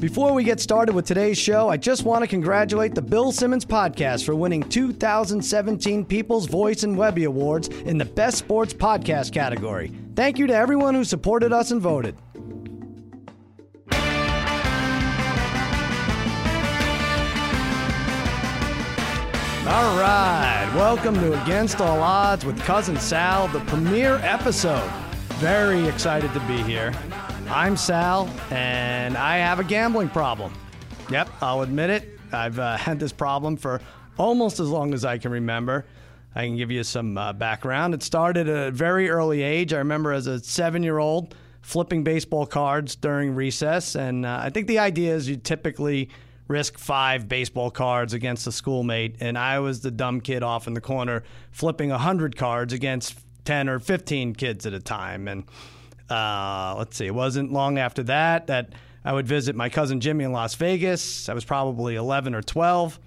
Before we get started with today's show, I just want to congratulate the Bill Simmons podcast for winning 2017 People's Voice and Webby Awards in the Best Sports Podcast category. Thank you to everyone who supported us and voted. All right, welcome to Against All Odds with Cousin Sal, the premiere episode. Very excited to be here. I'm Sal, and I have a gambling problem. Yep, I'll admit it. I've uh, had this problem for almost as long as I can remember. I can give you some uh, background. It started at a very early age. I remember as a seven year old flipping baseball cards during recess, and uh, I think the idea is you typically risk five baseball cards against a schoolmate, and I was the dumb kid off in the corner flipping 100 cards against 10 or 15 kids at a time. And uh, let's see, it wasn't long after that that I would visit my cousin Jimmy in Las Vegas. I was probably 11 or 12.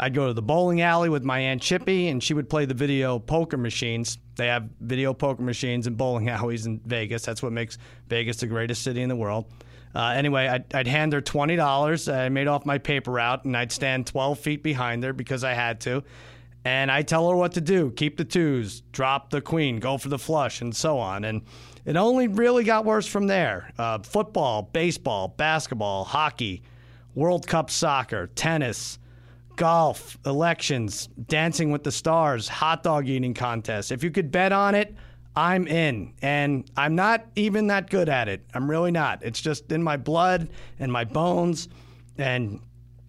I'd go to the bowling alley with my Aunt Chippy, and she would play the video poker machines. They have video poker machines in bowling alleys in Vegas. That's what makes Vegas the greatest city in the world. Uh, anyway, I'd, I'd, hand her twenty dollars. I made off my paper route, and I'd stand twelve feet behind her because I had to. And I tell her what to do: keep the twos, drop the queen, go for the flush, and so on. And it only really got worse from there. Uh, football, baseball, basketball, hockey, World Cup soccer, tennis, golf, elections, dancing with the stars, hot dog eating contests. If you could bet on it. I'm in, and I'm not even that good at it. I'm really not. It's just in my blood and my bones. And,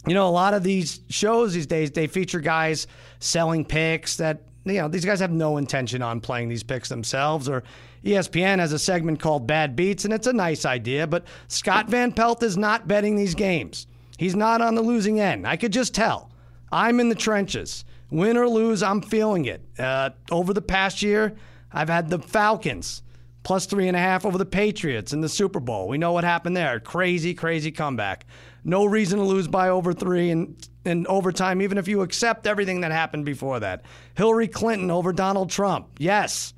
you know, a lot of these shows these days, they feature guys selling picks that, you know, these guys have no intention on playing these picks themselves. Or ESPN has a segment called Bad Beats, and it's a nice idea, but Scott Van Pelt is not betting these games. He's not on the losing end. I could just tell. I'm in the trenches. Win or lose, I'm feeling it. Uh, over the past year, I've had the Falcons plus three and a half over the Patriots in the Super Bowl. We know what happened there. Crazy, crazy comeback. No reason to lose by over three in, in overtime, even if you accept everything that happened before that. Hillary Clinton over Donald Trump. Yes.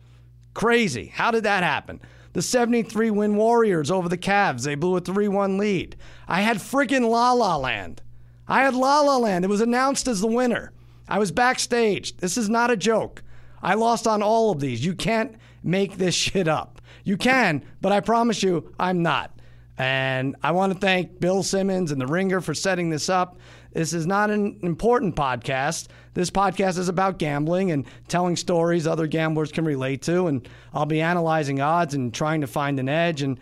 Crazy. How did that happen? The 73 win Warriors over the Cavs. They blew a 3 1 lead. I had freaking La La Land. I had La La Land. It was announced as the winner. I was backstage. This is not a joke. I lost on all of these. You can't make this shit up. You can, but I promise you, I'm not. And I want to thank Bill Simmons and The Ringer for setting this up. This is not an important podcast. This podcast is about gambling and telling stories other gamblers can relate to. And I'll be analyzing odds and trying to find an edge. And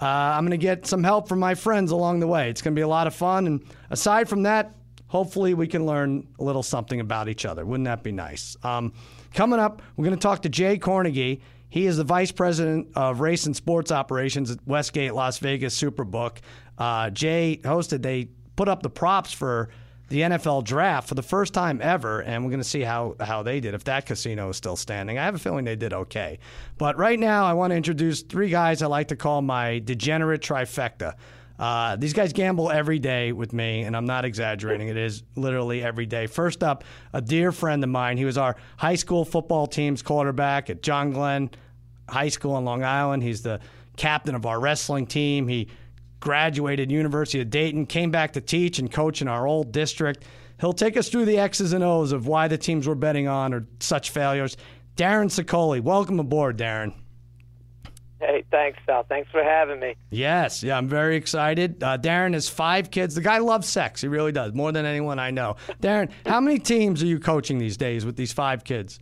uh, I'm going to get some help from my friends along the way. It's going to be a lot of fun. And aside from that, hopefully we can learn a little something about each other. Wouldn't that be nice? Um, Coming up, we're going to talk to Jay Kornegay. He is the vice president of race and sports operations at Westgate Las Vegas Superbook. Uh, Jay hosted, they put up the props for the NFL draft for the first time ever, and we're going to see how, how they did, if that casino is still standing. I have a feeling they did okay. But right now, I want to introduce three guys I like to call my degenerate trifecta. Uh, these guys gamble every day with me, and I'm not exaggerating. It is literally every day. First up, a dear friend of mine. He was our high school football team's quarterback at John Glenn High School in Long Island. He's the captain of our wrestling team. He graduated University of Dayton, came back to teach and coach in our old district. He'll take us through the X's and O's of why the teams we're betting on are such failures. Darren Sicoli, welcome aboard, Darren. Hey, thanks, Sal. Thanks for having me. Yes, yeah, I'm very excited. Uh, Darren has five kids. The guy loves sex. He really does, more than anyone I know. Darren, how many teams are you coaching these days with these five kids?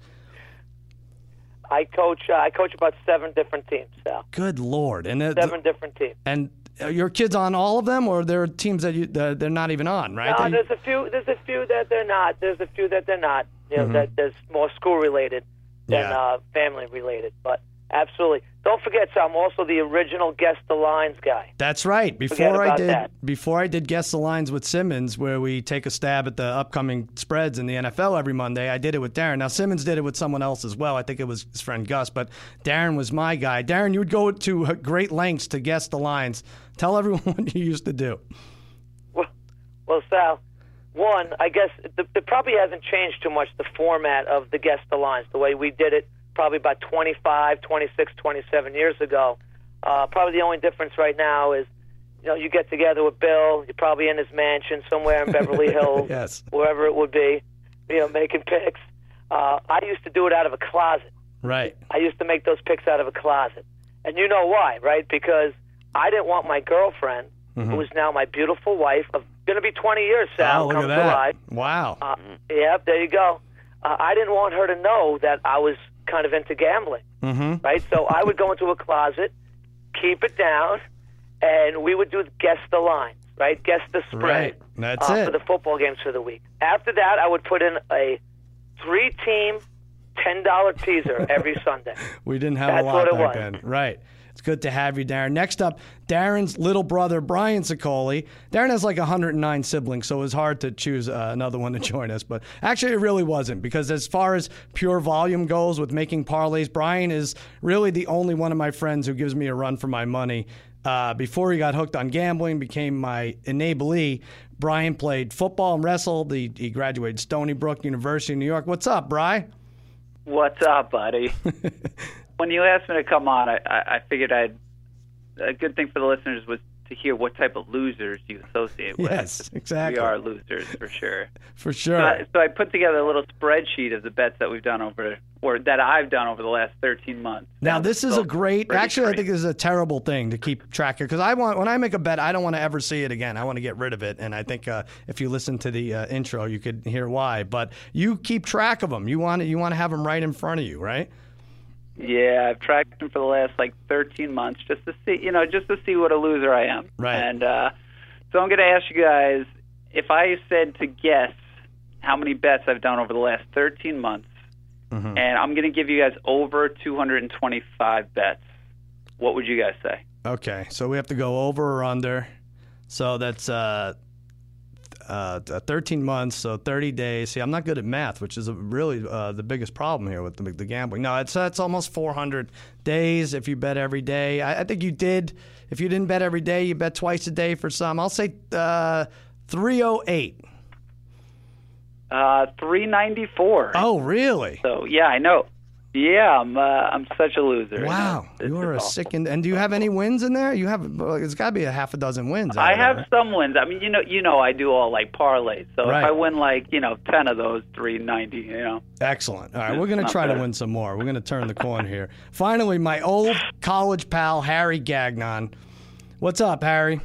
I coach. Uh, I coach about seven different teams, Sal. Good lord! And seven different teams. And your kids on all of them, or there are teams that you uh, they're not even on, right? No, there's a few. There's a few that they're not. There's a few that they're not. You know, mm-hmm. that there's more school related than yeah. uh, family related. But Absolutely. Don't forget, so I'm also the original guess the lines guy. That's right. Before I did that. before I did guess the lines with Simmons, where we take a stab at the upcoming spreads in the NFL every Monday, I did it with Darren. Now Simmons did it with someone else as well. I think it was his friend Gus, but Darren was my guy. Darren, you would go to great lengths to guess the lines. Tell everyone what you used to do. Well, well Sal, one, I guess it probably hasn't changed too much the format of the guess the lines, the way we did it probably about 25, 26, 27 years ago. Uh, probably the only difference right now is you know, you get together with Bill. You're probably in his mansion somewhere in Beverly Hills, yes. wherever it would be. You know, making picks. Uh, I used to do it out of a closet. Right. I used to make those picks out of a closet, and you know why, right? Because I didn't want my girlfriend, Mm-hmm. who is now my beautiful wife, of going to be 20 years, Sal, oh, look come at that. July. Wow. Uh, yeah, there you go. Uh, I didn't want her to know that I was kind of into gambling, mm-hmm. right? So I would go into a closet, keep it down, and we would do guess the line, right? Guess the spread Right. That's uh, it. for the football games for the week. After that, I would put in a three-team, ten-dollar teaser every Sunday. We didn't have That's a lot back then. Right. It's good to have you, Darren. Next up, Darren's little brother, Brian Sicoli. Darren has like 109 siblings, so it was hard to choose uh, another one to join us. But actually, it really wasn't, because as far as pure volume goes with making parlays, Brian is really the only one of my friends who gives me a run for my money. Uh, before he got hooked on gambling, became my enablee. Brian played football and wrestled. He, he graduated Stony Brook University in New York. What's up, Bry? What's up, buddy? when you asked me to come on, I, I figured I'd a good thing for the listeners was to hear what type of losers you associate with. Yes, exactly. We are losers for sure. For So sure. I, so I put together a little spreadsheet of the bets that we've done over, or that I've done over the last 13 months. Now And this is a great. Actually, I think this is a terrible thing to keep track of because I want when I make a bet, I don't want to ever see it again. I want to get rid of it, and I think uh, if you listen to the uh, intro, you could hear why. But you keep track of them. You want you want to have them right in front of you, right? Yeah, I've tracked them for the last like 13 months just to see, you know, just to see what a loser I am. Right. And uh, so I'm going to ask you guys if I said to guess how many bets I've done over the last 13 months, Mm-hmm. and I'm going to give you guys over 225 bets. What would you guys say? Okay, so we have to go over or under. So that's uh, uh, 13 months, so 30 days. See, I'm not good at math, which is a, really uh, the biggest problem here with the, the gambling. No, it's that's almost 400 days if you bet every day. I, I think you did. If you didn't bet every day, you bet twice a day for some. I'll say uh, 308. Uh, 394. Oh, really? So yeah, I know. Yeah, I'm. Uh, I'm such a loser. Wow, you are a sick. And, and do you have any wins in there? You have. It's got to be a half a dozen wins. I of there, have some wins. I mean, you know, you know, I do all like parlays. So Right. if I win like you know ten of those, three ninety. You know. Excellent. All right, we're going to Not try to win some more. We're going to turn the corner here. Finally, my old college pal, Harry Gagnon. What's up, Harry?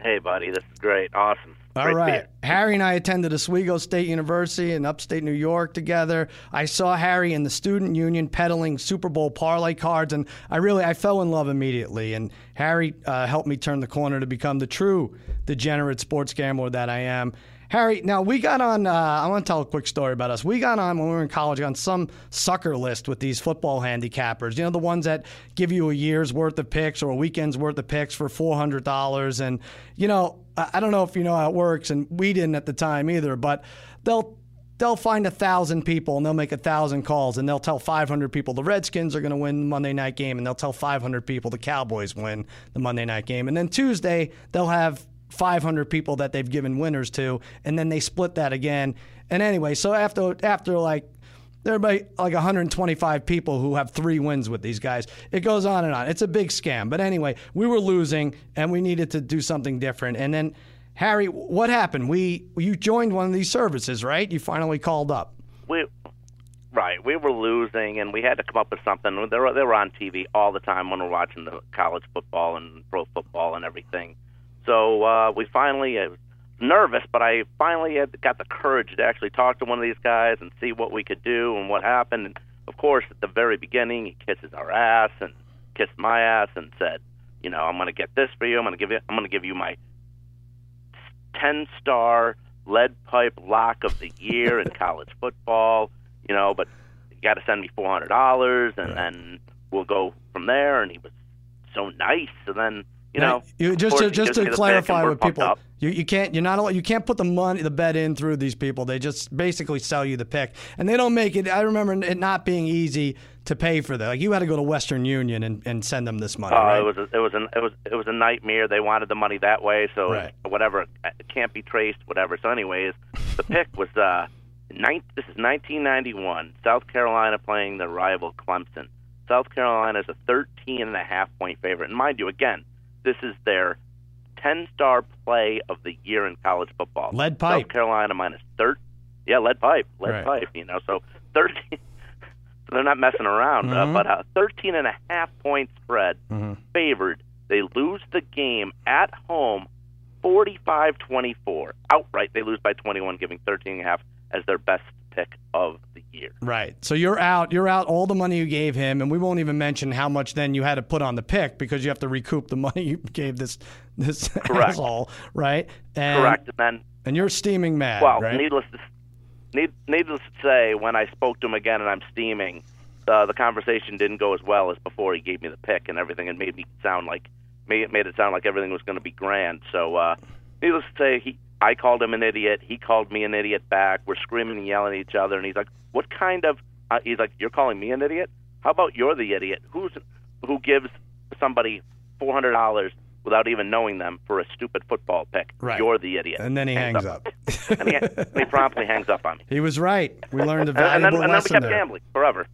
Hey, buddy, this is great. Awesome. All Great right. Harry and I attended Oswego State University in upstate New York together. I saw Harry in the student union peddling Super Bowl parlay cards, and I really I fell in love immediately. And Harry uh, helped me turn the corner to become the true degenerate sports gambler that I am. Harry, now we got on. Uh, I want to tell a quick story about us. We got on when we were in college on some sucker list with these football handicappers. You know, the ones that give you a year's worth of picks or a weekend's worth of picks for four hundred dollars. And you know, I don't know if you know how it works, and we didn't at the time either. But they'll they'll find a thousand people and they'll make a thousand calls and they'll tell 500 people the Redskins are going to win the Monday night game and they'll tell 500 people the Cowboys win the Monday night game. And then Tuesday they'll have 500 people that they've given winners to and then they split that again. And anyway, so after after like there are like 125 people who have three wins with these guys. It goes on and on. It's a big scam. But anyway, we were losing and we needed to do something different. And then Harry, what happened? We you joined one of these services, right? You finally called up. We, right, we were losing, and we had to come up with something. They were, they were on TV all the time when we're watching the college football and pro football and everything. So uh, we finally, I was nervous, but I finally had, got the courage to actually talk to one of these guys and see what we could do and what happened. And of course, at the very beginning, he kisses our ass and kissed my ass and said, "You know, I'm going to get this for you. I'm going to give you. I'm going to give you my ten star lead pipe lock of the year in college football. You know, but you got to send me four hundred dollars, and then we'll go from there." And he was so nice. And then you know, you, just to, just to clarify with people, up. you, you can't you're not you can't put the money the bet in through these people. They just basically sell you the pick, and they don't make it. I remember it not being easy to pay for that. Like you had to go to Western Union and, and send them this money. Oh, right? it was a, it was an it was it was a nightmare. They wanted the money that way, so Right. whatever it can't be traced, whatever. So, anyways, the pick was uh, nine, this is 1991. South Carolina playing the rival Clemson. South Carolina is a 13 and a half point favorite, and mind you, again, this is their 10 star play of the year in college football. Lead pipe. South Carolina minus 30. Yeah, lead pipe. Lead Right. pipe, you know. So 13. so they're not messing around. Mhm. Uh, but a 13 and a half point spread Mhm. favored. They lose the game at home 45 24. Outright, they lose by 21, giving 13 and a half as their best pick of the year. Right. So you're out. You're out all the money you gave him, and we won't even mention how much then you had to put on the pick because you have to recoup the money you gave this this Correct. asshole, right? And, Correct. And then And you're steaming mad, Well, right? needless to need, needless to say, when I spoke to him again and I'm steaming, uh, the conversation didn't go as well as before he gave me the pick and everything, and made me sound like made it made it sound like everything was going to be grand. So, uh, needless to say, he I called him an idiot. He called me an idiot back. We're screaming and yelling at each other, and he's like, "What kind of?" Uh, he's like, "You're calling me an idiot? How about you're the idiot? Who's who gives somebody four hundred dollars?" Without even knowing them for a stupid football pick, Right. you're the idiot. and then he hangs up. and, he, and he promptly hangs up on me. he was right. We learned a And, and then, valuable and then we kept there. gambling forever.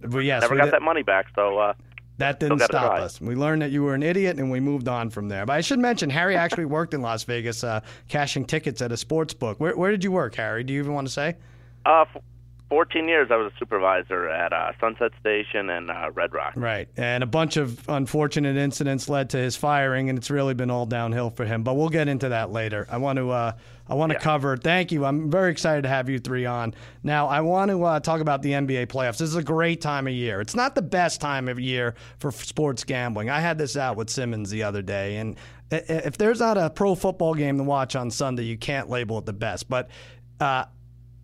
But yes, Never we got did- that money back. So uh, That didn't stop try. us. We learned that you were an idiot, and we moved on from there. But I should mention, Harry actually worked in Las Vegas, uh, cashing tickets at a sports book. Where, where did you work, Harry? Do you even want to say? uh, 14 years I was a supervisor at uh, Sunset Station and uh, Red Rock. Right. And a bunch of unfortunate incidents led to his firing, and it's really been all downhill for him. But we'll get into that later. I want to uh, I want to cover. Thank you. I'm very excited to have you three on. Now I want to uh, talk about the NBA playoffs. This is a great time of year. It's not the best time of year for sports gambling. I had this out with Simmons the other day, and if there's not a pro football game to watch on Sunday, you can't label it the best. But uh,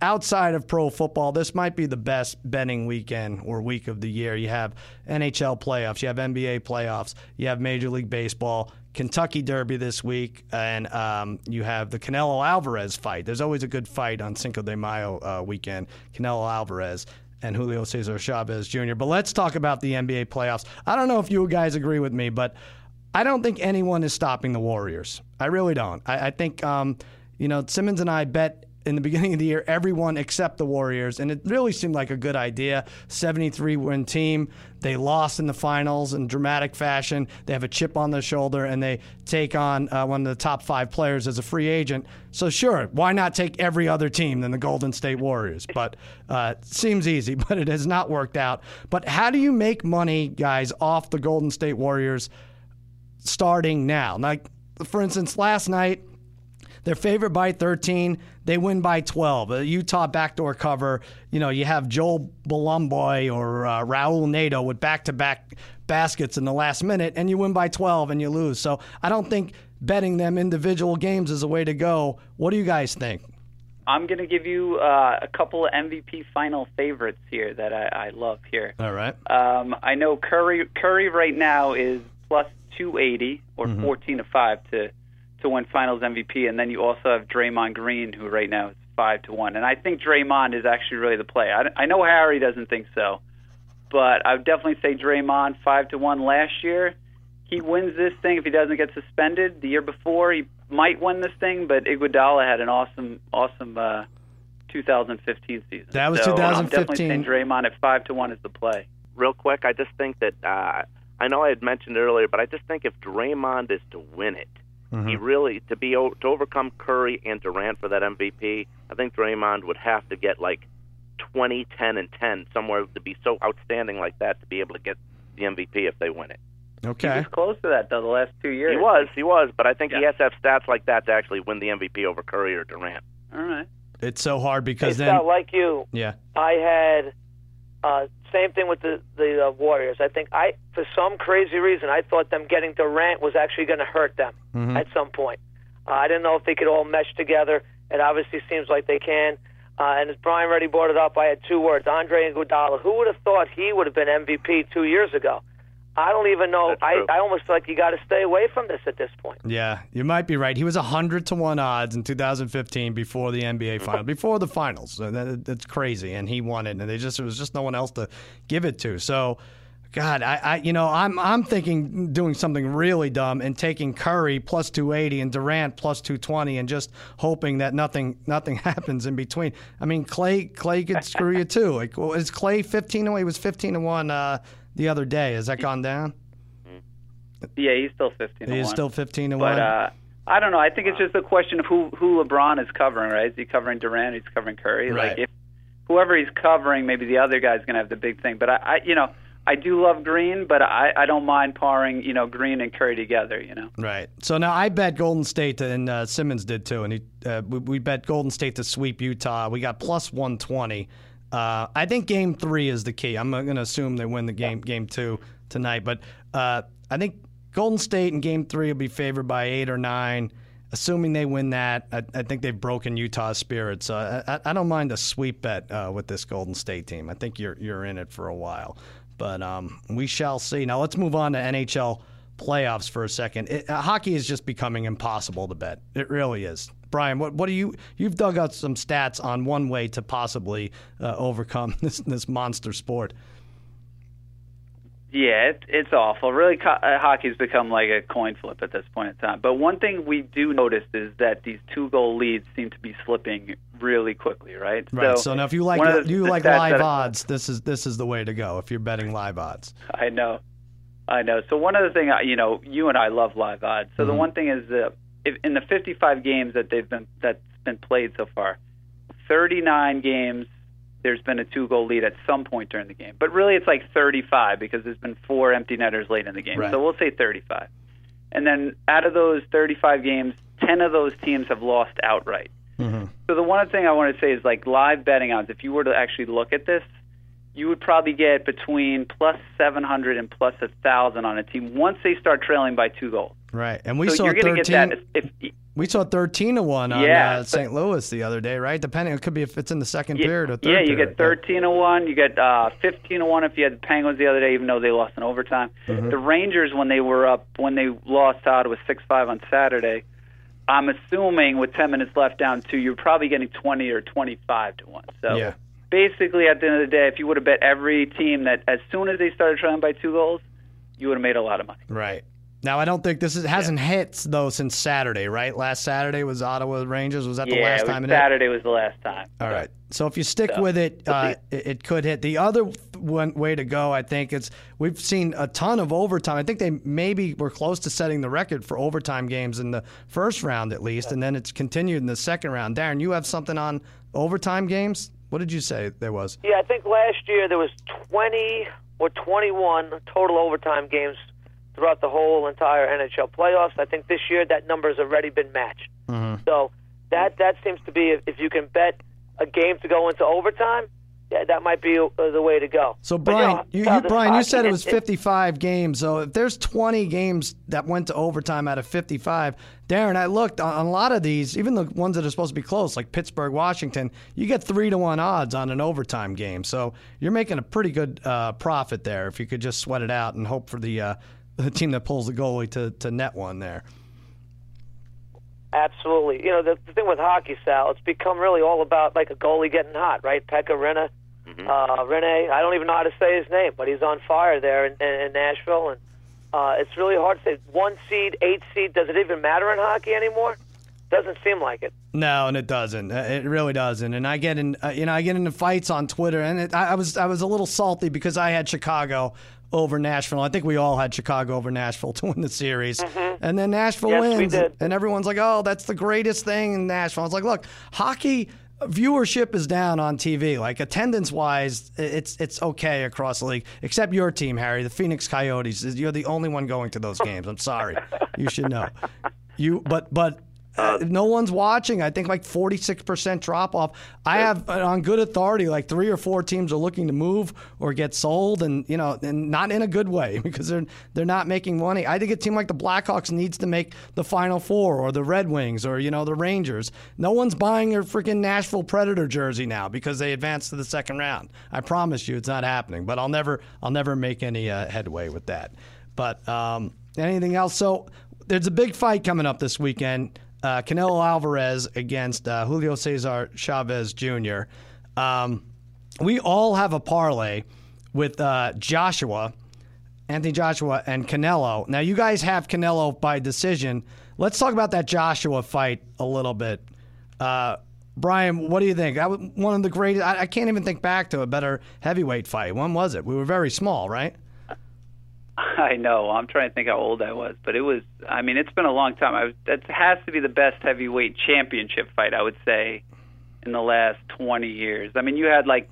outside of pro football, this might be the best betting weekend or week of the year. You have NHL playoffs, you have NBA playoffs, you have Major League Baseball, Kentucky Derby this week, and um, you have the Canelo Alvarez fight. There's always a good fight on Cinco de Mayo uh, weekend. Canelo Alvarez. And Julio Cesar Chavez Jr. But let's talk about the NBA playoffs. I don't know if you guys agree with me, but I don't think anyone is stopping the Warriors. I really don't. I, I think, um, you know, Simmons and I bet in the beginning of the year everyone except the Warriors, and it really seemed like a good idea. 73 win team. They lost in the finals in dramatic fashion. They have a chip on their shoulder, and they take on uh, one of the top five players as a free agent. So, sure, why not take every other team than the Golden State Warriors? But uh, seems easy, but it has not worked out. But how do you make money, guys, off the Golden State Warriors? starting now. Like, for instance, last night, they're favored by 13. They win by 12. A Utah backdoor cover. You know, you have Joel Bolomboy or uh, Raul Neto with back-to-back baskets in the last minute, and you win by 12 and you lose. So I don't think betting them individual games is a way to go. What do you guys think? I'm going to give you uh, a couple of MVP final favorites here that I, I love here. All right. Um, I know Curry. Curry right now is plus 280 or 14 to five to to win Finals MVP, and then you also have Draymond Green, who right now is five to one. And I think Draymond is actually really the play. I, I know Harry doesn't think so, but I would definitely say Draymond five to one last year. He wins this thing if he doesn't get suspended. The year before, he might win this thing, but Iguodala had an awesome, awesome uh, 2015 season. That was so I'm definitely 2015. saying Draymond at five to one is the play. Real quick, I just think that uh, I know I had mentioned it earlier, but I just think if Draymond is to win it, he mm-hmm. really to be o- to overcome Curry and Durant for that MVP. I think Draymond would have to get like 20, 10, and 10 somewhere to be so outstanding like that to be able to get the MVP if they win it. He Okay. was close to that though the last two years. He was, he was, but I think he has to have stats like that to actually win the MVP over Curry or Durant. All right. It's so hard Hey, because then, Sal, like you, yeah. I had uh, same thing with the the uh, Warriors. I think I, for some crazy reason, I thought them getting Durant was actually going to hurt them at some point. Uh, I didn't know if they could all mesh together. It obviously seems like they can. Uh, and as Brian already brought it up, I had two words: Andre Iguodala. Who would have thought he would have been MVP two years ago? I don't even know. I. I almost feel like you got to stay away from this at this point. Yeah, you might be right. He was 100 to 1 odds in 2015 before the NBA final, before the finals. So that, that's crazy. And he won it and they just there was just no one else to give it to. So God, I, I you know, I'm I'm thinking doing something really dumb and taking Curry plus 280 and Durant plus 220 and just hoping that nothing nothing happens in between. I mean, Clay Clay could screw you too. Like well, is Clay 15 away? He was 15 to 1 uh, the other day. Has that gone down? Yeah, he's still 15 to He is 1. still 15 to But 1. uh, I don't know. I think it's just a question of who who LeBron is covering, right? Is he covering Durant? He's covering Curry. Right. Like if whoever he's covering, maybe the other guy's going to have the big thing. But I, I, you know, I do love Green, but I, I don't mind parring, you know, Green and Curry together. You know. Right. So now I bet Golden State, and uh, Simmons did too, and he uh, we, we bet Golden State to sweep Utah. We got plus 120. Uh, I think Game Three is the key. I'm going to assume they win the game Game Two tonight, but uh, I think Golden State in Game Three will be favored by eight or nine. Assuming they win that, I, I think they've broken Utah's spirit. So I, I, I don't mind a sweep bet uh, with this Golden State team. I think you're you're in it for a while, but um, we shall see. Now let's move on to NHL playoffs for a second. It, uh, hockey is just becoming impossible to bet. It really is. Brian, what what do you you've dug out some stats on one way to possibly uh, overcome this this monster sport? Yeah, it, it's awful. Really, co- uh, hockey's become like a coin flip at this point in time. But one thing we do notice is that these two goal leads seem to be slipping really quickly, right? Right. So, now, if you like one the- you the like live that- odds, this is this is the way to go if you're betting live odds. I know, I know. So one other thing, you know, you and I love live odds. So the Mm-hmm. one thing is, uh, if, in the 55 games that they've been that's been played so far, 39 games there's been a two goal lead at some point during the game. But really, it's like 35 because there's been four empty netters late in the game. Right. So we'll say 35. And then out of those 35 games, 10 of those teams have lost outright. Mm-hmm. So the one thing I want to say is like live betting odds. If you were to actually look at this, you would probably get between plus 700 and plus a thousand on a team once they start trailing by two goals. Right. And we so saw you're going to 13 get that if, if we saw 13 to 1 on Yeah, uh, St. Louis the other day, right? Depending it could be if it's in the second period or third yeah, you period. get 13 to 1. You get uh, 15 to 1 if you had the Penguins the other day, even though they lost in overtime. Mm-hmm. The Rangers, when they were up, when they lost to Ottawa 6 5 on Saturday, I'm assuming with 10 minutes left down two, you're probably getting 20 or 25 to 1. So Yeah. Basically, at the end of the day, if you would have bet every team that as soon as they started trailing by two goals, you would have made a lot of money. Right. Now I don't think this is, hasn't hit though since Saturday, right? Last Saturday was Ottawa Rangers. Was that the yeah, last it was time it hit? Saturday was the last time. All right. So if you stick So, with it, we'll uh, it, it could hit. The other one way to go, I think, is we've seen a ton of overtime. I think they maybe were close to setting the record for overtime games in the first round at least, and then it's continued in the second round. Darren, you have something on overtime games? What did you say there was? Yeah, I think last year there was 20 or 21 total overtime games throughout the whole entire NHL playoffs. I think this year that number has already been matched. Mm-hmm. So that that seems to be if, if you can bet a game to go into overtime, yeah, that might be uh, the way to go. So Brian, know, you, you Brian, you said it was it- 55 games. So if there's 20 games that went to overtime out of 55, Darren, I looked on, on a lot of these, even the ones that are supposed to be close, like Pittsburgh, Washington. You get three to one odds on an overtime game. So you're making a pretty good uh, profit there if you could just sweat it out and hope for the uh, the team that pulls the goalie to to net one there. Absolutely. You know, the, the thing with hockey, Sal, it's become really all about like a goalie getting hot, right? Pekka Rinne, uh, Rene. I don't even know how to say his name, but he's on fire there in, in, in Nashville, and uh, it's really hard to say. One seed, eight seed. Does it even matter in hockey anymore? Doesn't seem like it. No, and it doesn't. Uh, It really doesn't. And I get in, uh, you know, I get into fights on Twitter, and it, I, I was, I was a little salty because I had Chicago over Nashville. I think we all had Chicago over Nashville to win the series, mm-hmm. and then Nashville Yes, we wins, did. and everyone's like, "Oh, that's the greatest thing in Nashville." I was like, "Look, hockey." Viewership is down on TV. Like attendance wise, it's it's okay across the league, except your team, Harry, the Phoenix Coyotes. You're the only one going to those games. I'm sorry, you should know. You, but but uh, no one's watching. I think like 46% drop off. I have uh, on good authority like three or four teams are looking to move or get sold, and you know, and not in a good way because they're they're not making money. I think a team like the Blackhawks needs to make the Final Four or the Red Wings or you know the Rangers. No one's buying their freaking Nashville Predator jersey now because they advanced to the second round. I promise you, it's not happening. But I'll never I'll never make any uh, headway with that. But um, anything else? So there's a big fight coming up this weekend. Uh, Canelo Alvarez against uh, Julio Cesar Chavez Jr. Um, we all have a parlay with uh, Joshua, Anthony Joshua, and Canelo. Now, you guys have Canelo by decision. Let's talk about that Joshua fight a little bit. Uh, Brian, what do you think? That was one of the greatest. I, I can't even think back to a better heavyweight fight. When was it? We were very small, right? I know. I'm trying to think how old I was, but it was. I mean, it's been a long time. I was, that has to be the best heavyweight championship fight I would say in the last 20 years. I mean, you had like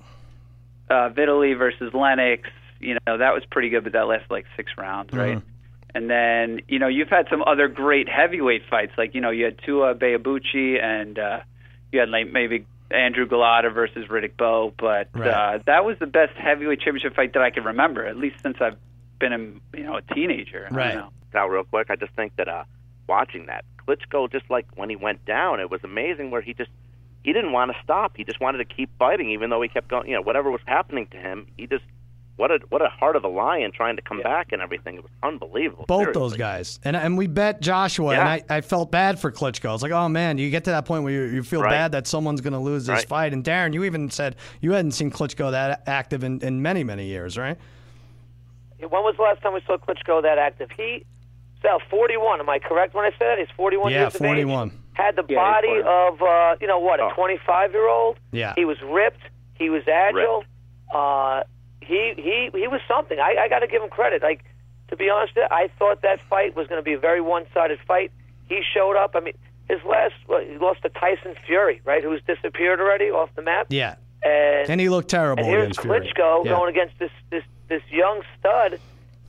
uh, Vitaly versus Lennox. You know, that was pretty good, but that lasted like six rounds, right? Mm-hmm. And then you know you've had some other great heavyweight fights, like you know you had Tua Beabuchi and uh, you had like maybe Andrew Golota versus Riddick Bowe, but Right. uh, that was the best heavyweight championship fight that I can remember, at least since I've been a you know a teenager. I Right. don't know. out real quick. I just think that uh, watching that Klitschko, just like when he went down, it was amazing where he just he didn't want to stop. He just wanted to keep fighting, even though he kept going. You know, whatever was happening to him, he just what a what a heart of a lion trying to come back and everything. It was unbelievable. Both seriously. those guys, and and we bet Joshua, and I, I felt bad for Klitschko. I was like, oh man, you get to that point where you, you feel Right. bad that someone's going to lose this Right. fight. And Darren, you even said you hadn't seen Klitschko that active in, in many many years, right? When was the last time we saw Klitschko that active? He, Sal, 41. Am I correct when I say that? He's 41 Yeah, years of age. 41. Had the Yeah, body of, uh, you know what, a Oh. 25 year old. Yeah. He was ripped. He was agile. Uh, he he he was something. I, I got to give him credit. Like to be honest, I thought that fight was going to be a very one-sided fight. He showed up. I mean, his last well, he lost to Tyson Fury, right? Who's disappeared already off the map. Yeah, And and he looked terrible and here's against Fury. Klitschko Yeah. going against this this this young stud.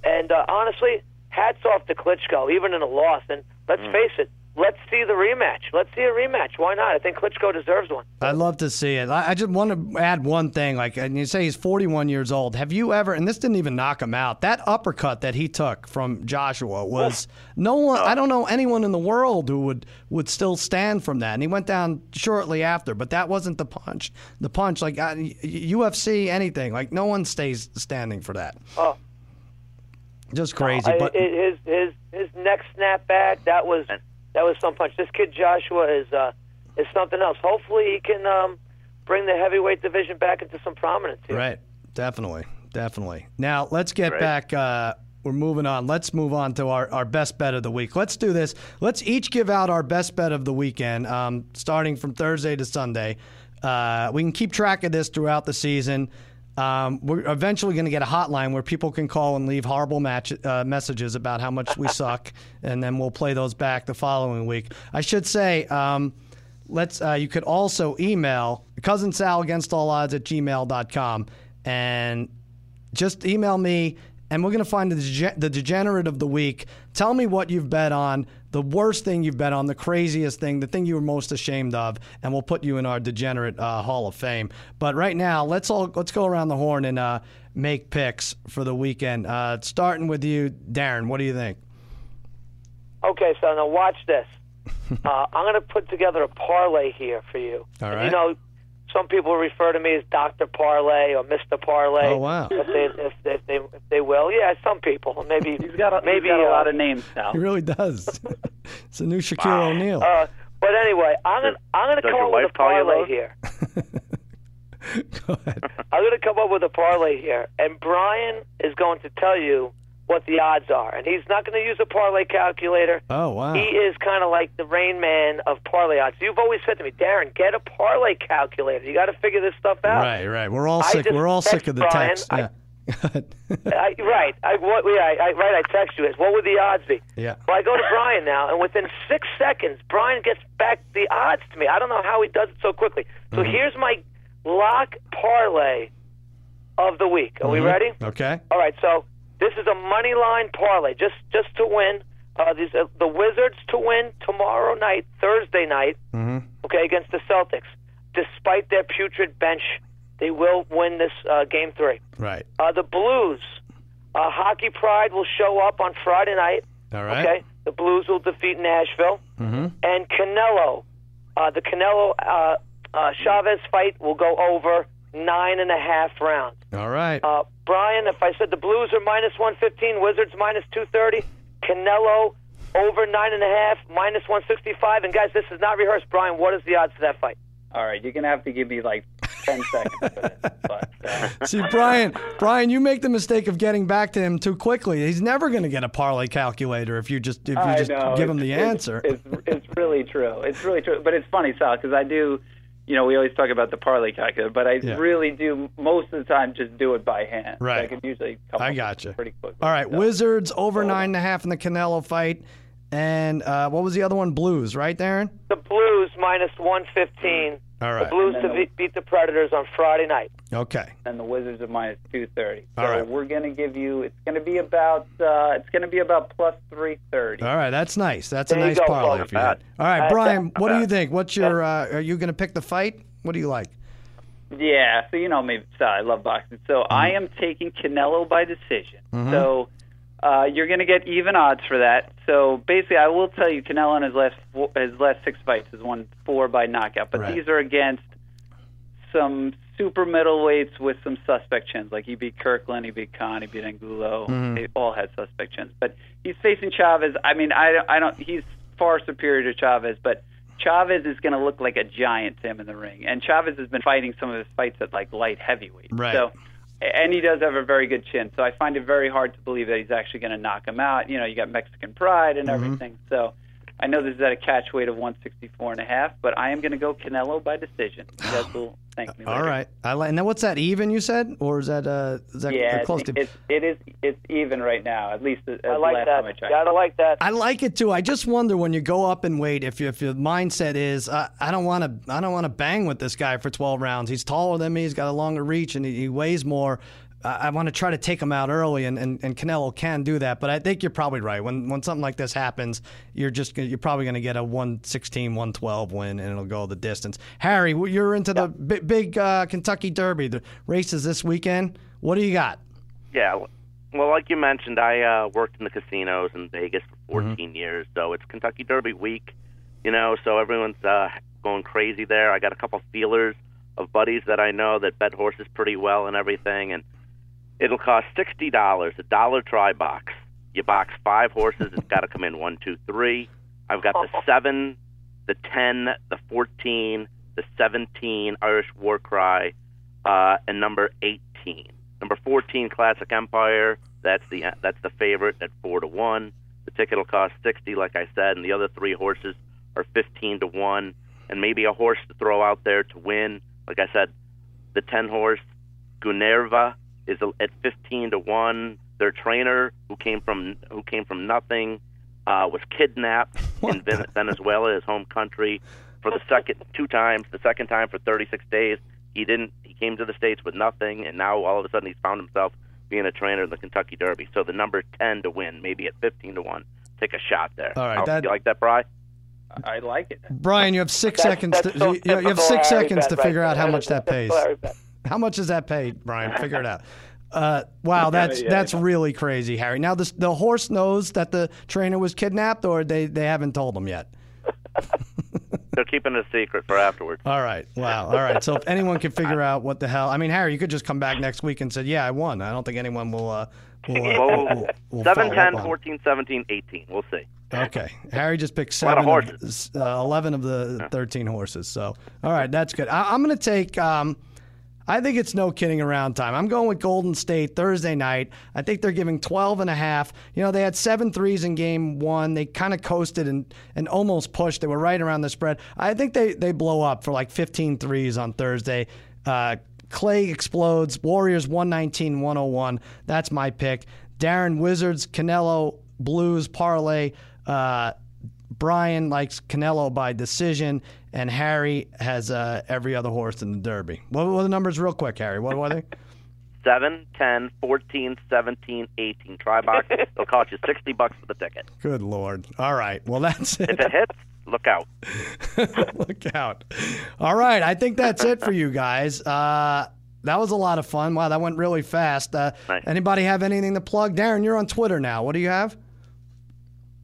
And uh, honestly, hats off to Klitschko, even in a loss. And let's Mm. face it, let's see the rematch. Let's see a rematch. Why not? I think Klitschko deserves one. I'd love to see it. I I just want to add one thing. Like, and you say he's 41 years old. Have you ever? And this didn't even knock him out. That uppercut that he took from Joshua was no one. I don't know anyone in the world who would would still stand from that. And he went down shortly after. But that wasn't the punch. The punch, like uh, UFC, anything. Like no one stays standing for that. Oh. Just crazy. I- but his his his neck snap back that was that was some punch. This kid Joshua is uh, is something else. Hopefully, he can um, bring the heavyweight division back into some prominence. Here. Right. Definitely. Definitely. Now, let's get Right. back. Uh, we're moving on. Let's move on to our, our best bet of the week. Let's do this. Let's each give out our best bet of the weekend, um, starting from Thursday to Sunday. Uh, we can keep track of this throughout the season. Um, we're eventually going to get a hotline where people can call and leave horrible match, uh, messages about how much we suck, and then we'll play those back the following week. I should say, um, let's uh, you could also email cousin sal against all odds at gmail.com and just email me and we're going to find the, the degenerate of the week. Tell me what you've bet on the worst thing you've been on the craziest thing the thing you were most ashamed of and we'll put you in our degenerate uh, hall of fame but right now let's all let's go around the horn and uh, make picks for the weekend uh, starting with you darren what do you think Okay, so now watch this. uh, I'm going to put together a parlay here for you. All right. You know, some people refer to me as Doctor Parlay or Mister Parlay. Oh, wow. If they, if, if they if they will, yeah, some people. Maybe He's got a, maybe he's got a uh, lot of names now. he really does it's a new shaquille o'neal Uh, but anyway, I'm gonna I'm gonna Does come up with a call you parlay here. go ahead I'm gonna come up with a parlay here, and Brian is going to tell you what the odds are, and he's not going to use a parlay calculator. oh wow He is kind of like the rain man of parlay odds. You've always said to me, Darren, get a parlay calculator. You got to figure this stuff out. Right, right. We're all I sick. We're all sick of the Brian. text. Yeah. I, right. I, what, yeah, I, right. I text you this. What would the odds be? Yeah. Well, I go to Brian now, and within six seconds, Brian gets back the odds to me. I don't know how he does it so quickly. So Mm-hmm. here's my lock parlay of the week. Are we Mm-hmm. ready? okay. All right. So this is a money line parlay, just just to win. Uh, these uh, the Wizards to win tomorrow night, Thursday night. Mm-hmm. Okay, against the Celtics. Despite their putrid bench, they will win this uh, game three. Right. Uh, the Blues, uh, Hockey Pride will show up on Friday night. All right. Okay, the Blues will defeat Nashville, Mm-hmm. and Canelo, uh, the Canelo uh, uh, Chavez fight will go over nine and a half rounds. All right. Uh, Brian, if I said the Blues are minus one fifteen, Wizards minus two thirty, Canelo over nine and a half, minus one sixty five, and guys, this is not rehearsed. Brian, what is the odds of that fight? All right, you're gonna have to give me like ten seconds for this. But uh, See, Brian, Brian, you make the mistake of getting back to him too quickly. He's never going to get a parlay calculator if you just if you I just know, give him the it's- answer. It's, it's really true. It's really true. But it's funny, Sal, because I do, you know, we always talk about the parlay calculator, but I Yeah. really do most of the time just do it by hand. Right. I can usually come I up gotcha. pretty quickly. All right, So- Wizards over nine and a half in the Canelo fight, and uh, what was the other one? Blues, right, Darren? The Blues minus 115. All The. Blues to the- beat, beat the Predators on Friday night. Okay. and the Wizards are minus two thirty. So All right. we're gonna give you. It's gonna be about. Uh, it's gonna be about plus three thirty. All right, that's nice. That's a There you nice go, parlay folks. for you. All right, Brian, what do you think? What's your? Uh, are you going to pick the fight? What do you like? Yeah, so you know me, so I love boxing. So I Mm-hmm. am taking Canelo by decision. So uh, you're going to get even odds for that. So basically, I will tell you, Canelo in his last four, his last six fights has won four by knockout, but Right. these are against some super middleweights with some suspect chins. Like he beat Kirkland, he beat Khan, he beat Angulo. Mm-hmm. They all had suspect chins. But he's facing Chavez. I mean, I don't, I don't. He's far superior to Chavez, but Chavez is going to look like a giant to him in the ring. And Chavez has been fighting some of his fights at like light heavyweight. Right. So, and he does have a very good chin. So I find it very hard to believe that he's actually going to knock him out. You know, you got Mexican pride and mm-hmm. everything. So. I know this is at a catch weight of 164 and a half, but I am going to go Canelo by decision. You guys will thank me. All later. right. I like. And then what's that? Even you said, or is that? Uh, is that Yeah, close it's, to? it's it is it's even right now. At least as I like last that. time I checked. Gotta like that. I like it too. I just wonder when you go up in weight if, you, if your mindset is uh, I don't want to I don't want to bang with this guy for 12 rounds. He's taller than me. He's got a longer reach and he, he weighs more. I, I want to try to take him out early, and, and, and Canelo can do that. But I think you're probably right. When when something like this happens, you're just you're probably going to get a 116, 112 win, and it'll go the distance. Harry, you're into the big, big uh, Kentucky Derby. The races this weekend. What do you got? Yeah. Well, like you mentioned, I uh, worked in the casinos in Vegas for 14 years, so it's Kentucky Derby week, you know, so everyone's uh, going crazy there. I got a couple feelers of buddies that I know that bet horses pretty well and everything, and it'll cost sixty dollars, a dollar try box. You box five horses, it's got to come in one, two, three. I've got the seven, the ten, the fourteen, the seventeen Irish War Cry, uh, and number eighteen. Number fourteen, Classic Empire. That's the that's the favorite at four to one. The ticket will cost sixty, like I said, and the other three horses are fifteen to one, and maybe a horse to throw out there to win. Like I said, the ten horse Gunnevera is at fifteen to one. Their trainer, who came from who came from nothing, uh, was kidnapped in Ven- Venezuela, his home country, for the second two times. The second time for 36 days, he didn't. He came to the states with nothing, and now all of a sudden he's found himself being a trainer in the Kentucky Derby. So the number 10 to win, maybe at 15 to one. Take a shot there. All right, How- that- you like that, Bry? I like it. Brian, you have six That's- seconds. that's to, so you, you have six seconds bet to right figure out how much that pays. Typical Harry bet. How much does that pay, Brian? Figure it out. Uh, wow, that's Yeah, that's yeah. really crazy, Harry. Now this, the horse knows that the trainer was kidnapped, or they, they haven't told him yet. They're keeping it a secret for afterwards. All right, wow, all right. So if anyone can figure out what the hell, I mean, Harry, you could just come back next week and say, "Yeah, I won." I don't think anyone will. Uh, will, uh, will, will 7, 10, up on 14, 17, 18. We'll see. Okay. Harry just picked seven, of of uh, eleven of the thirteen horses. So, all right, that's good. I, I'm going to take. Um, I think it's no kidding around time. I'm going with Golden State Thursday night. I think they're giving 12 and a half. You know, they had seven threes in game one. They kind of coasted and, and almost pushed. They were right around the spread. I think they, they blow up for like 15 threes on Thursday. Uh, Clay explodes. Warriors 119 101. That's my pick. Darren Wizards, Canelo, Blues, Parlay. Uh, Brian likes Canelo by decision, and Harry has uh, every other horse in the Derby. What were the numbers, real quick, Harry? What were they? 7, 10, 14, 17, 18. Try box. It'll cost you 60 bucks for the ticket. Good lord! All right, well that's it. If it. it hits, look out. Look out! All right, I think that's it for you guys. Uh, that was a lot of fun. Wow, that went really fast. Uh, Nice. Anybody have anything to plug? Darren, you're on Twitter now. What do you have?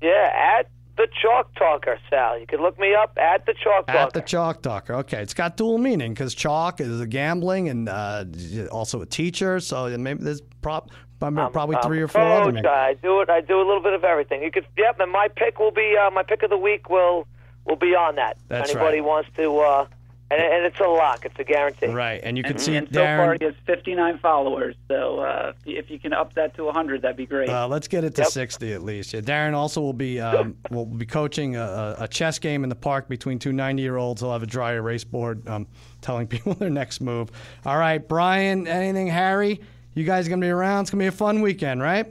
Yeah, at the Chalk Talker, Sal. You can look me up at the Chalk Talker. At the Chalk Talker. Okay, it's got dual meaning because chalk is a gambling and uh, also a teacher. So maybe there's prob- probably I'm three or four other coach. names. I do it. I do a little bit of everything. You could. Yep. And my pick will be uh, my pick of the week will will be on that. That's if anybody right. wants to uh, and, and it's a lock. It's a guarantee. Right, and you can and, see and so Darren. far he has 59 followers. So uh, if you can up that to 100, that'd be great. Uh, let's get it to Yep. 60 at least. Yeah, Darren also will be um, will be coaching a, a chess game in the park between two 90 year olds. He'll have a dry erase board um, telling people their next move. All right, Brian, anything, Harry? You guys gonna be around? It's gonna be a fun weekend, right?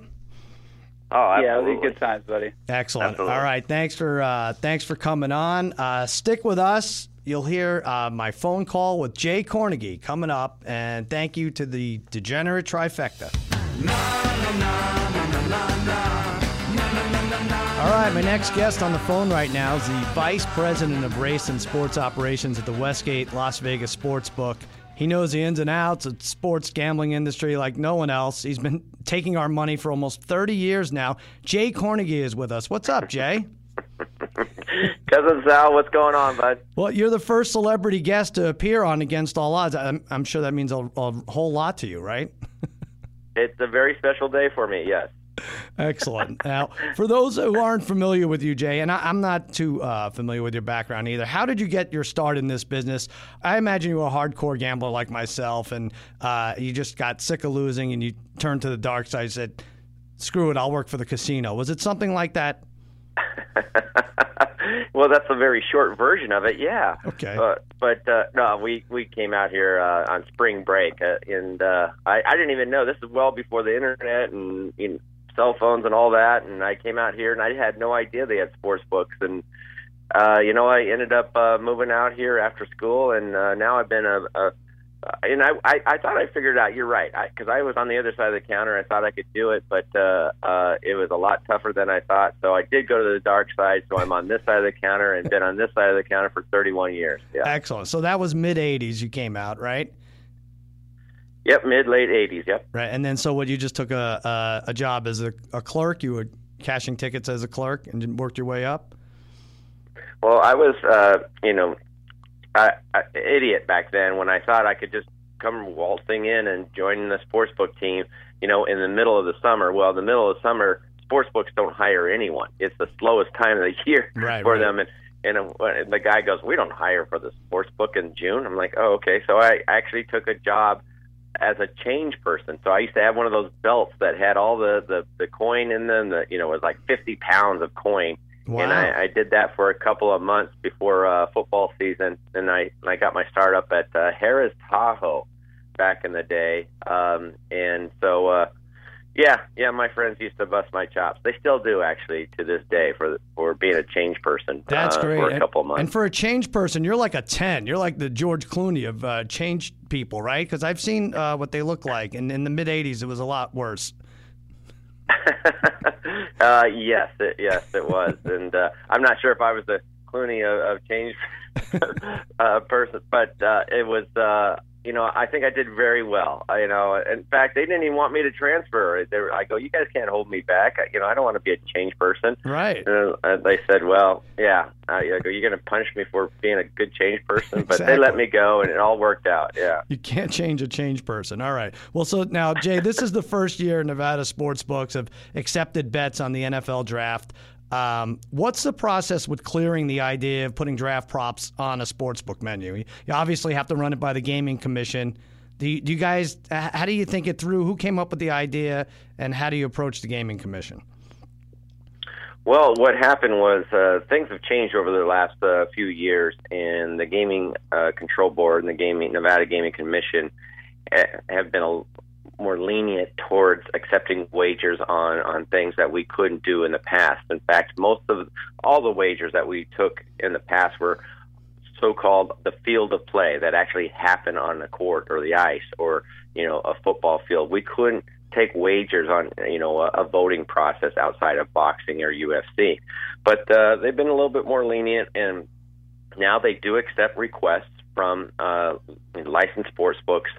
Oh, yeah, it'll be good times, buddy. Excellent. Absolutely. All right, thanks for uh, thanks for coming on. Uh, stick with us. You'll hear uh, my phone call with Jay Kornegay coming up, and thank you to the Degenerate Trifecta. All right, my next guest on the phone right now is the Vice President of Race and Sports Operations at the Westgate Las Vegas Sportsbook. He knows the ins and outs of sports gambling industry like no one else. He's been taking our money for almost 30 years now. Jay Kornegay is with us. What's up, Jay? Cousin Sal, what's going on, bud? Well, you're the first celebrity guest to appear on Against All Odds. I'm, I'm sure that means a, a whole lot to you, right? It's a very special day for me, yes. Excellent. Now, for those who aren't familiar with you, Jay, and I, I'm not too uh, familiar with your background either, how did you get your start in this business? I imagine you were a hardcore gambler like myself, and uh, you just got sick of losing and you turned to the dark side and said, screw it, I'll work for the casino. Was it something like that? well, that's a very short version of it, yeah. Okay. Uh, but uh, no, we we came out here uh, on spring break, uh, and uh, I, I didn't even know this is well before the internet and you know, cell phones and all that. And I came out here, and I had no idea they had sports books. And uh, you know, I ended up uh, moving out here after school, and uh, now I've been a. a and I, I, I thought I figured out. You're right, because I, was on the other side of the counter. I thought I could do it, but uh, uh, it was a lot tougher than I thought. So I did go to the dark side. So I'm on this side of the counter and been on this side of the counter for 31 years. Yeah. Excellent. So that was mid 80s you came out, right? Yep, mid late 80s. Yep. Right. And then so what, you just took a, a, a job as a, a clerk? You were cashing tickets as a clerk and worked your way up? Well, I was, uh, you know, I, I, idiot back then when I thought I could just come waltzing in and join the sports book team, you know, in the middle of the summer. Well, the middle of the summer, sports books don't hire anyone. It's the slowest time of the year Right, for right. them. And and, uh, and the guy goes, "We don't hire for the sports book in June." I'm like, "Oh, okay." So I actually took a job as a change person. So I used to have one of those belts that had all the the, the coin in them. That you know was like 50 pounds of coin. Wow. And I, I did that for a couple of months before uh, football season. And I, I got my start up at uh, Harrah's Tahoe back in the day. Um, and so, uh, yeah, yeah, my friends used to bust my chops. They still do, actually, to this day for for being a change person. That's uh, great. For a And- couple of months. And for a change person, you're like a 10. You're like the George Clooney of uh, change people, right? Because I've seen uh, what they look like. And in the mid 80s, it was a lot worse. uh, yes, it, yes, it was, and uh, I'm not sure if I was the Clooney of, of change uh, person, but uh, it was. Uh, you know, I think I did very well. I, you know, in fact, they didn't even want me to transfer. They were, I go, you guys can't hold me back. I, you know, I don't want to be a change person. Right. And they said, well, yeah. I, go, you're going to punish me for being a good change person, but they let me go, and it all worked out. Yeah. You can't change a change person. All right. Well, so now, Jay, this is the first year Nevada sports books have accepted bets on the NFL draft. Um, what's the process with clearing the idea of putting draft props on a sports book menu? You you obviously have to run it by the gaming commission. Do you, do you guys? How do you think it through? Who came up with the idea, and how do you approach the gaming commission? Well, what happened was uh, things have changed over the last uh, few years, and the Gaming uh, Control Board and the Gaming Nevada Gaming Commission eh, have been a, more lenient towards accepting wagers on on things that we couldn't do in the past. In fact, most of all the wagers that we took in the past were so-called the field of play that actually happened on the court or the ice or you know a football field. We couldn't take wagers on you know a, a voting process outside of boxing or UFC, but uh, they've been a little bit more lenient and now they do accept requests from uh, licensed sports books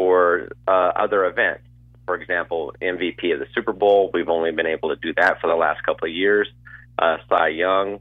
for uh, other events. For example, MVP of the Super Bowl, we've only been able to do that for the last couple of years. Uh, Cy Young,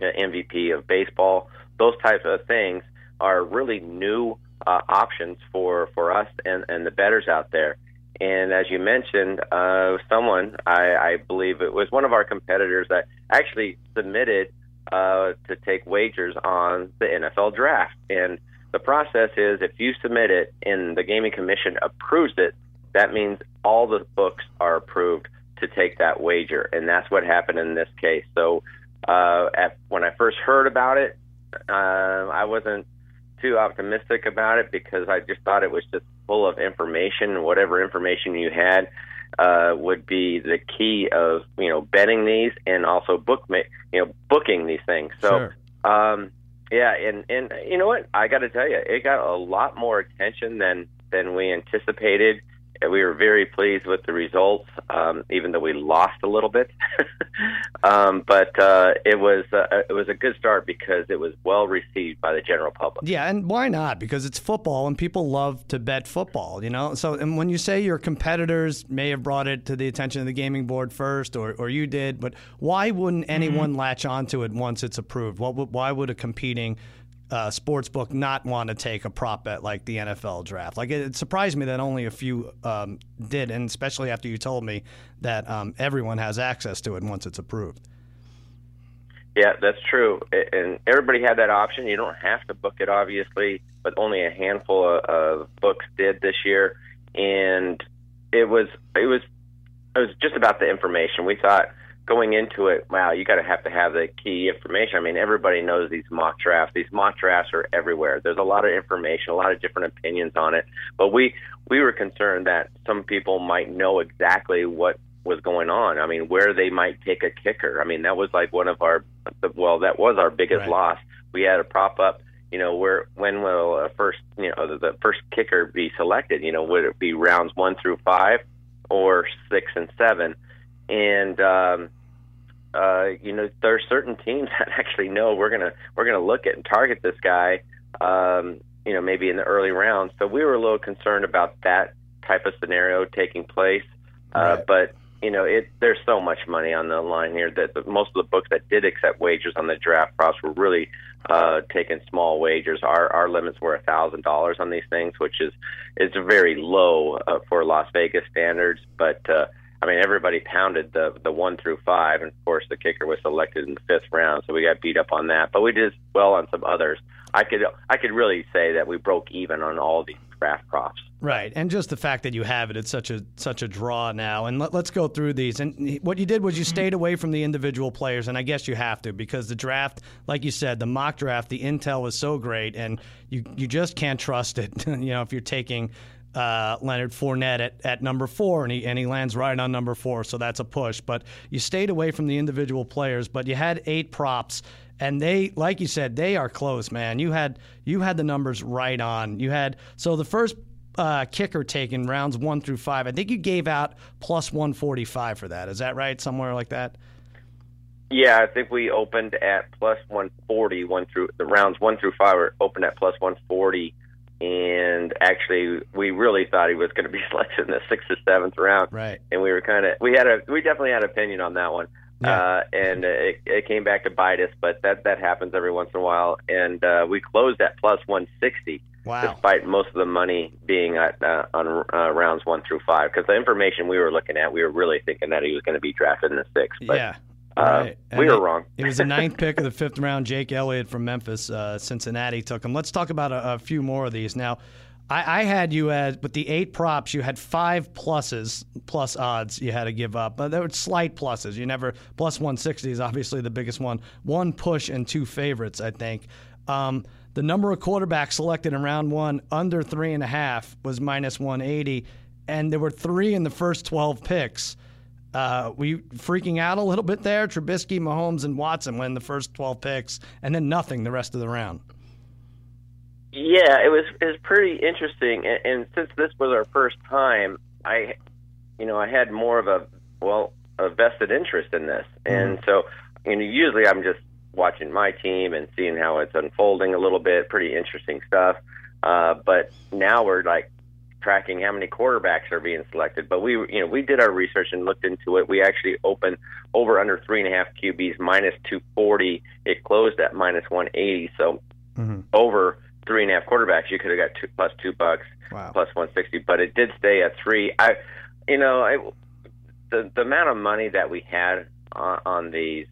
MVP of baseball, those types of things are really new uh, options for, for us and, and the bettors out there. And as you mentioned, uh, someone, I, I believe it was one of our competitors that actually submitted uh, to take wagers on the NFL draft. And the process is if you submit it and the gaming commission approves it, that means all the books are approved to take that wager, and that's what happened in this case. So, uh, at, when I first heard about it, uh, I wasn't too optimistic about it because I just thought it was just full of information. Whatever information you had uh, would be the key of you know betting these and also book you know booking these things. So. Sure. Um, yeah, and and you know what? I got to tell you, it got a lot more attention than than we anticipated we were very pleased with the results, um, even though we lost a little bit. um, but uh, it was uh, it was a good start because it was well received by the general public. Yeah, and why not? Because it's football, and people love to bet football. You know, so and when you say your competitors may have brought it to the attention of the gaming board first, or or you did, but why wouldn't mm-hmm. anyone mm-hmm. latch onto it once it's approved? What why would a competing uh, sports book not want to take a prop bet like the NFL draft. Like it, it surprised me that only a few um, did, and especially after you told me that um, everyone has access to it once it's approved. Yeah, that's true, and everybody had that option. You don't have to book it, obviously, but only a handful of, of books did this year, and it was it was it was just about the information. We thought going into it, wow, you got to have to have the key information. I mean, everybody knows these mock drafts. These mock drafts are everywhere. There's a lot of information, a lot of different opinions on it. But we we were concerned that some people might know exactly what was going on. I mean, where they might take a kicker. I mean, that was like one of our well, that was our biggest right. loss. We had to prop up. You know, where when will a first you know the, the first kicker be selected? You know, would it be rounds one through five or six and seven? And um, uh, you know, there are certain teams that actually know we're gonna we're gonna look at and target this guy. Um, you know, maybe in the early rounds. So we were a little concerned about that type of scenario taking place. Uh, right. But you know, it there's so much money on the line here that the, most of the books that did accept wagers on the draft props were really uh, taking small wagers. Our our limits were a thousand dollars on these things, which is is very low uh, for Las Vegas standards, but. Uh, I mean, everybody pounded the the one through five, and of course, the kicker was selected in the fifth round, so we got beat up on that. But we did well on some others. I could I could really say that we broke even on all these draft props. Right, and just the fact that you have it, it's such a such a draw now. And let, us go through these. And what you did was you mm-hmm. stayed away from the individual players, and I guess you have to because the draft, like you said, the mock draft, the intel was so great, and you you just can't trust it. you know, if you're taking uh, Leonard Fournette at, at number four, and he and he lands right on number four, so that's a push. But you stayed away from the individual players, but you had eight props, and they, like you said, they are close, man. You had you had the numbers right on. You had so the first uh, kicker taken rounds one through five. I think you gave out plus one forty five for that. Is that right? Somewhere like that. Yeah, I think we opened at plus 140, one through the rounds one through five were opened at plus 140 and actually we really thought he was going to be selected in the sixth or seventh round. Right. And we were kind of we had a we definitely had an opinion on that one. Yeah. Uh, and it, it came back to bite us, but that that happens every once in a while. And uh, we closed at plus 160, wow. despite most of the money being at, uh, on uh, rounds one through five. Because the information we were looking at, we were really thinking that he was going to be drafted in the sixth. But, yeah, uh, we were wrong. it was the ninth pick of the fifth round. Jake Elliott from Memphis, uh, Cincinnati took him. Let's talk about a, a few more of these now. I, I, had you as, with the eight props, you had five pluses, plus odds you had to give up. But there were slight pluses. You never, plus 160 is obviously the biggest one. One push and two favorites, I think. Um, the number of quarterbacks selected in round one under three and a half was minus 180. And there were three in the first 12 picks. Uh, we freaking out a little bit there. Trubisky, Mahomes, and Watson win the first 12 picks, and then nothing the rest of the round. Yeah, it was it was pretty interesting, and, and since this was our first time, I, you know, I had more of a well a vested interest in this, and mm. so you know, usually I'm just watching my team and seeing how it's unfolding a little bit. Pretty interesting stuff. Uh, but now we're like tracking how many quarterbacks are being selected. But we, you know, we did our research and looked into it. We actually opened over under three and a half QBs minus 240. It closed at minus 180. So mm-hmm. over three and a half quarterbacks, you could have got two plus two bucks, wow. plus 160. But it did stay at three. I, you know, I, the the amount of money that we had on, on these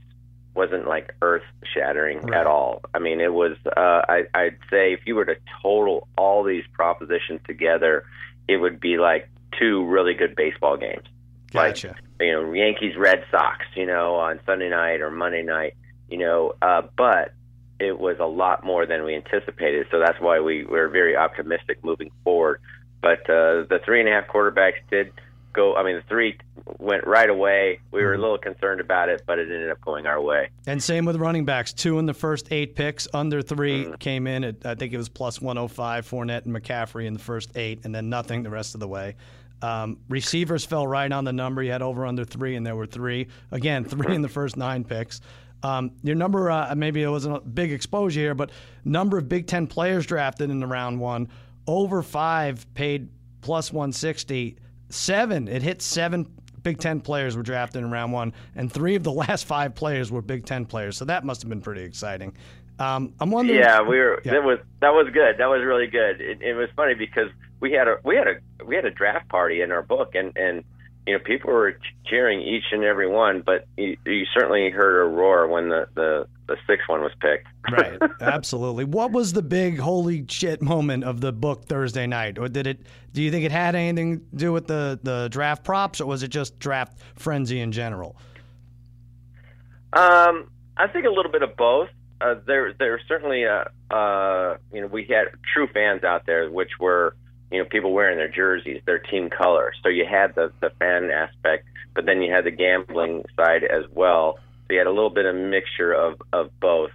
wasn't like earth shattering Right. at all. I mean, it was. Uh, I, I'd say if you were to total all these propositions together, it would be like two really good baseball games. Gotcha. Like, you know, Yankees Red Sox, you know, on Sunday night or Monday night, you know, uh, but it was a lot more than we anticipated. So that's why we were very optimistic moving forward. But uh, the three and a half quarterbacks did go. I mean, the three went right away. We were a little concerned about it, but it ended up going our way. And same with running backs. Two in the first eight picks, under three Mm. came in at I think it was plus 105. Fournette and McCaffrey in the first eight, and then nothing the rest of the way. Um, receivers fell right on the number. You had over under three, and there were three. Again, three in the first nine picks. Um, your number, uh, maybe it wasn't a big exposure here, but number of Big Ten players drafted in the round one, over five paid plus 160. Seven, it hit seven Big Ten players were drafted in round one, and three of the last five players were Big Ten players. So that must have been pretty exciting. Um, I'm wondering. Yeah, we were. Yeah. That was that was good. That was really good. It, it was funny because we had a we had a we had a draft party in our book, and and you know people were cheering each and every one, but you, you certainly heard a roar when the the the sixth one was picked. right, absolutely. What was the big holy shit moment of the book Thursday night, or did it? Do you think it had anything to do with the the draft props, or was it just draft frenzy in general? Um, I think a little bit of both. Uh, there, there certainly, uh, uh, you know, we had true fans out there, which were, you know, people wearing their jerseys, their team colors. So you had the the fan aspect, but then you had the gambling side as well. So you had a little bit of mixture of of both.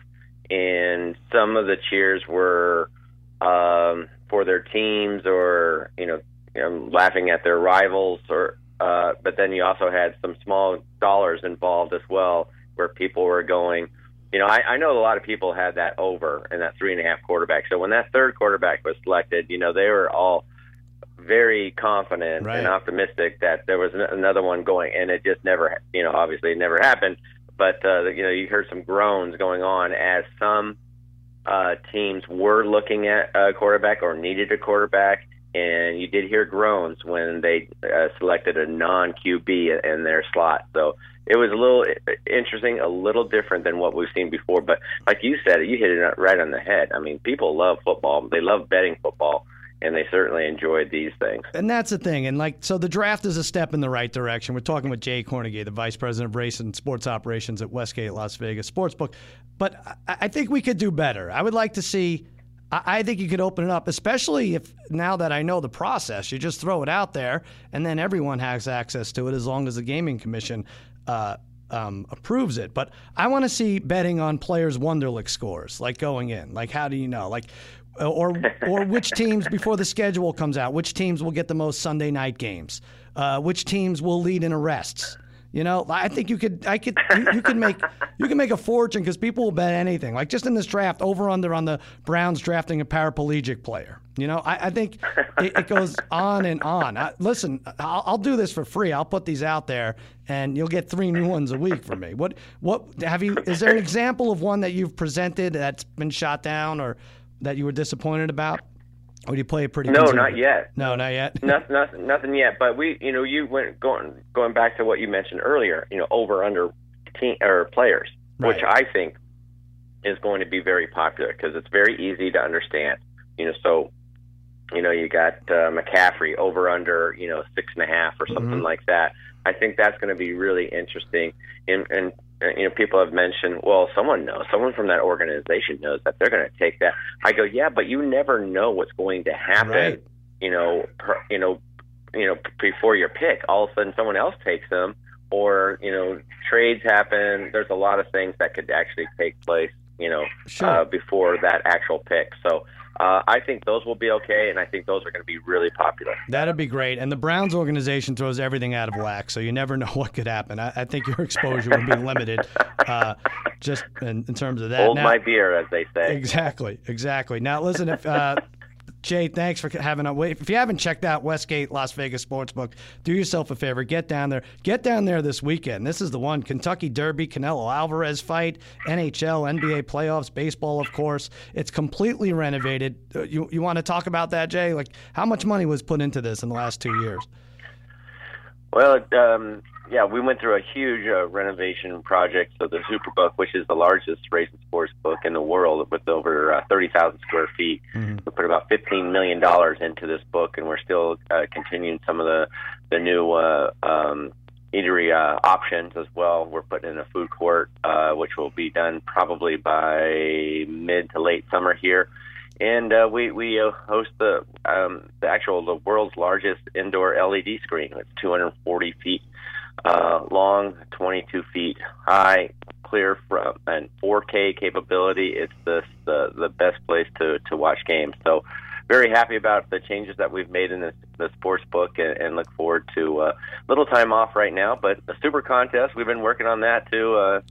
And some of the cheers were um, for their teams, or you know, you know, laughing at their rivals, or uh, but then you also had some small dollars involved as well, where people were going. You know, I, I know a lot of people had that over and that three and a half quarterback. So when that third quarterback was selected, you know, they were all very confident Right. and optimistic that there was another one going, and it just never, you know, obviously it never happened. But uh, you know, you heard some groans going on as some uh, teams were looking at a quarterback or needed a quarterback, and you did hear groans when they uh, selected a non QB in their slot. So it was a little interesting, a little different than what we've seen before. But like you said, you hit it right on the head. I mean, people love football; they love betting football, and they certainly enjoyed these things. And that's the thing. And like, so the draft is a step in the right direction. We're talking with Jay Kornegay, the vice president of race and sports operations at Westgate Las Vegas Sportsbook. But I, I think we could do better. I would like to see. I think you could open it up, especially if now that I know the process, you just throw it out there, and then everyone has access to it as long as the gaming commission uh, um, approves it. But I want to see betting on players' Wonderlic scores, like going in. Like, how do you know? Like, or or which teams before the schedule comes out, which teams will get the most Sunday night games, uh, which teams will lead in arrests. You know, I think you could, I could, you, you could make, you can make a fortune because people will bet anything. Like just in this draft, over under on the Browns drafting a paraplegic player. You know, I, I think it, it goes on and on. I, listen, I'll, I'll do this for free. I'll put these out there, and you'll get three new ones a week from me. What, what have you? Is there an example of one that you've presented that's been shot down or that you were disappointed about? Or do you play it pretty? No, not yet. No, not yet. nothing, nothing, nothing yet. But we, you know, you went going going back to what you mentioned earlier. You know, over under team or players, which I think is going to be very popular because it's very easy to understand. You know, so you know you got uh, McCaffrey over under you know six and a half or something Mhm. like that. I think that's going to be really interesting. And, and you know, people have mentioned, well, someone knows, someone from that organization knows that they're going to take that. I go, yeah, but you never know what's going to happen Right. you know, per, you know, you know, before your pick, all of a sudden someone else takes them, or you know, trades happen. There's a lot of things that could actually take place, you know, Sure. uh, before that actual pick. So uh, I think those will be okay, and I think those are going to be really popular. That'd be great. And the Browns organization throws everything out of whack, so you never know what could happen. I, I think your exposure would be limited, uh, just in, in terms of that. Hold Now- my beer, as they say. Exactly, exactly. Now, listen, if uh, Jay, thanks for having us. If you haven't checked out Westgate Las Vegas Sportsbook, do yourself a favor, get down there. Get down there this weekend. This is the one: Kentucky Derby, Canelo Alvarez fight, NHL, NBA playoffs, baseball, of course. It's completely renovated. Uh, You you want to talk about that, Jay? Like, how much money was put into this in the last two years? Well, um, yeah, we went through a huge uh, renovation project. So the Superbook, which is the largest race and sports book in the world, with over uh, 30,000 square feet, mm-hmm. we put about 15 million dollars into this book, and we're still uh, continuing some of the the new uh, um, eatery uh, options as well. We're putting in a food court, uh, which will be done probably by mid to late summer here. And uh, we we uh, host the um, the actual the world's largest indoor LED screen. It's 240 feet uh, long, 22 feet high, clear from and 4K capability. It's the the, the best place to to watch games. So very happy about the changes that we've made in the, the sports book and, and look forward to a uh, little time off right now. But the super contest, we've been working on that too. Uh,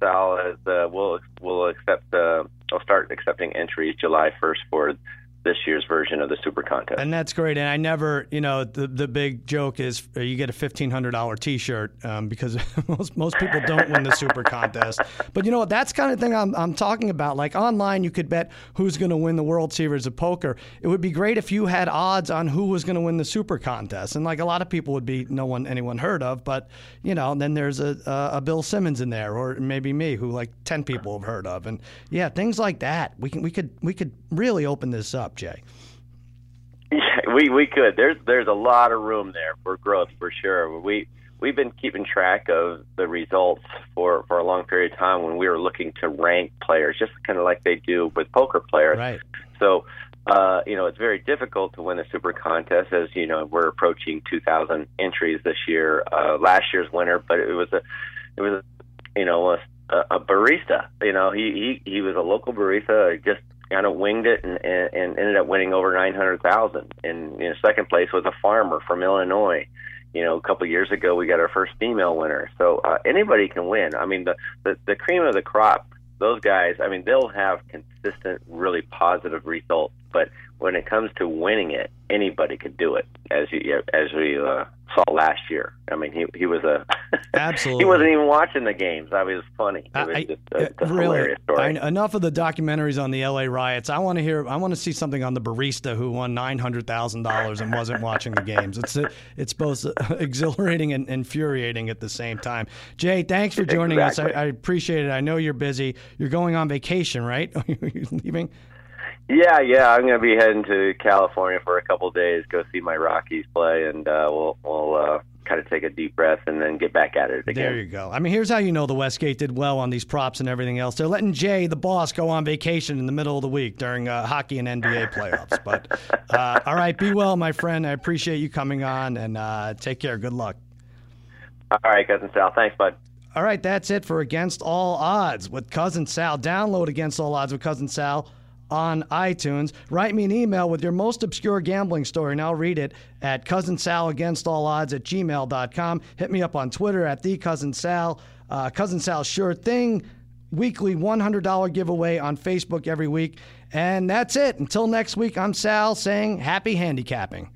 Sal, uh, we'll we'll accept. Uh, I'll start accepting entries July 1st for this year's version of the Super Contest. And that's great. And I never, you know, the the big joke is uh, you get a fifteen hundred dollar T-shirt um, because most most people don't win the Super Contest. But you know what? That's kind of thing I'm I'm talking about. Like online, you could bet who's going to win the World Series of Poker. It would be great if you had odds on who was going to win the Super Contest. And like a lot of people would be no one anyone heard of, but you know, then there's a a, a Bill Simmons in there, or maybe me, who like ten people have heard of, and yeah, things like that. We can we could we could really open this up. Jay? Yeah, we we could. There's there's a lot of room there for growth for sure. We we've been keeping track of the results for for a long period of time when we were looking to rank players, just kind of like they do with poker players. Right. So. Uh, you know, it's very difficult to win a super contest as, you know, we're approaching 2,000 entries this year. Uh, last year's winner, but it was a, it was, a, you know, a, a barista. You know, he, he, he was a local barista, just kind of winged it and, and, and ended up winning over nine hundred thousand. And you know, second place was a farmer from Illinois. You know, a couple of years ago we got our first female winner. So uh, anybody can win. I mean, the, the the cream of the crop. Those guys. I mean, they'll have consistent, really positive results. But when it comes to winning it, anybody could do it. As you as we uh, saw last year. I mean, he he was a absolutely. he wasn't even watching the games. I mean, it was funny. It was I, just a, a really, I, enough of the documentaries on the L.A. riots. I want to hear. I want to see something on the barista who won nine hundred thousand dollars and wasn't watching the games. It's it's both exhilarating and infuriating at the same time. Jay, thanks for joining exactly. us. I, I, appreciate it. I know you're busy. You're going on vacation, right? you leaving. Yeah, yeah, I'm going to be heading to California for a couple of days, go see my Rockies play, and uh, we'll we'll uh, kind of take a deep breath and then get back at it again. There you go. I mean, here's how you know the Westgate did well on these props and everything else. They're letting Jay, the boss, go on vacation in the middle of the week during uh, hockey and NBA playoffs. But uh, all right, be well, my friend. I appreciate you coming on, and uh, take care. Good luck. All right, cousin Sal. Thanks, bud. All right, that's it for Against All Odds with Cousin Sal. Download Against All Odds with Cousin Sal on iTunes. Write me an email with your most obscure gambling story, and I'll read it at Cousin Sal Against All Odds at gmail.com. Hit me up on Twitter at the Cousin Sal. Uh, Cousin Sal Sure Thing. Weekly $100 giveaway on Facebook every week. And that's it. Until next week, I'm Sal saying happy handicapping.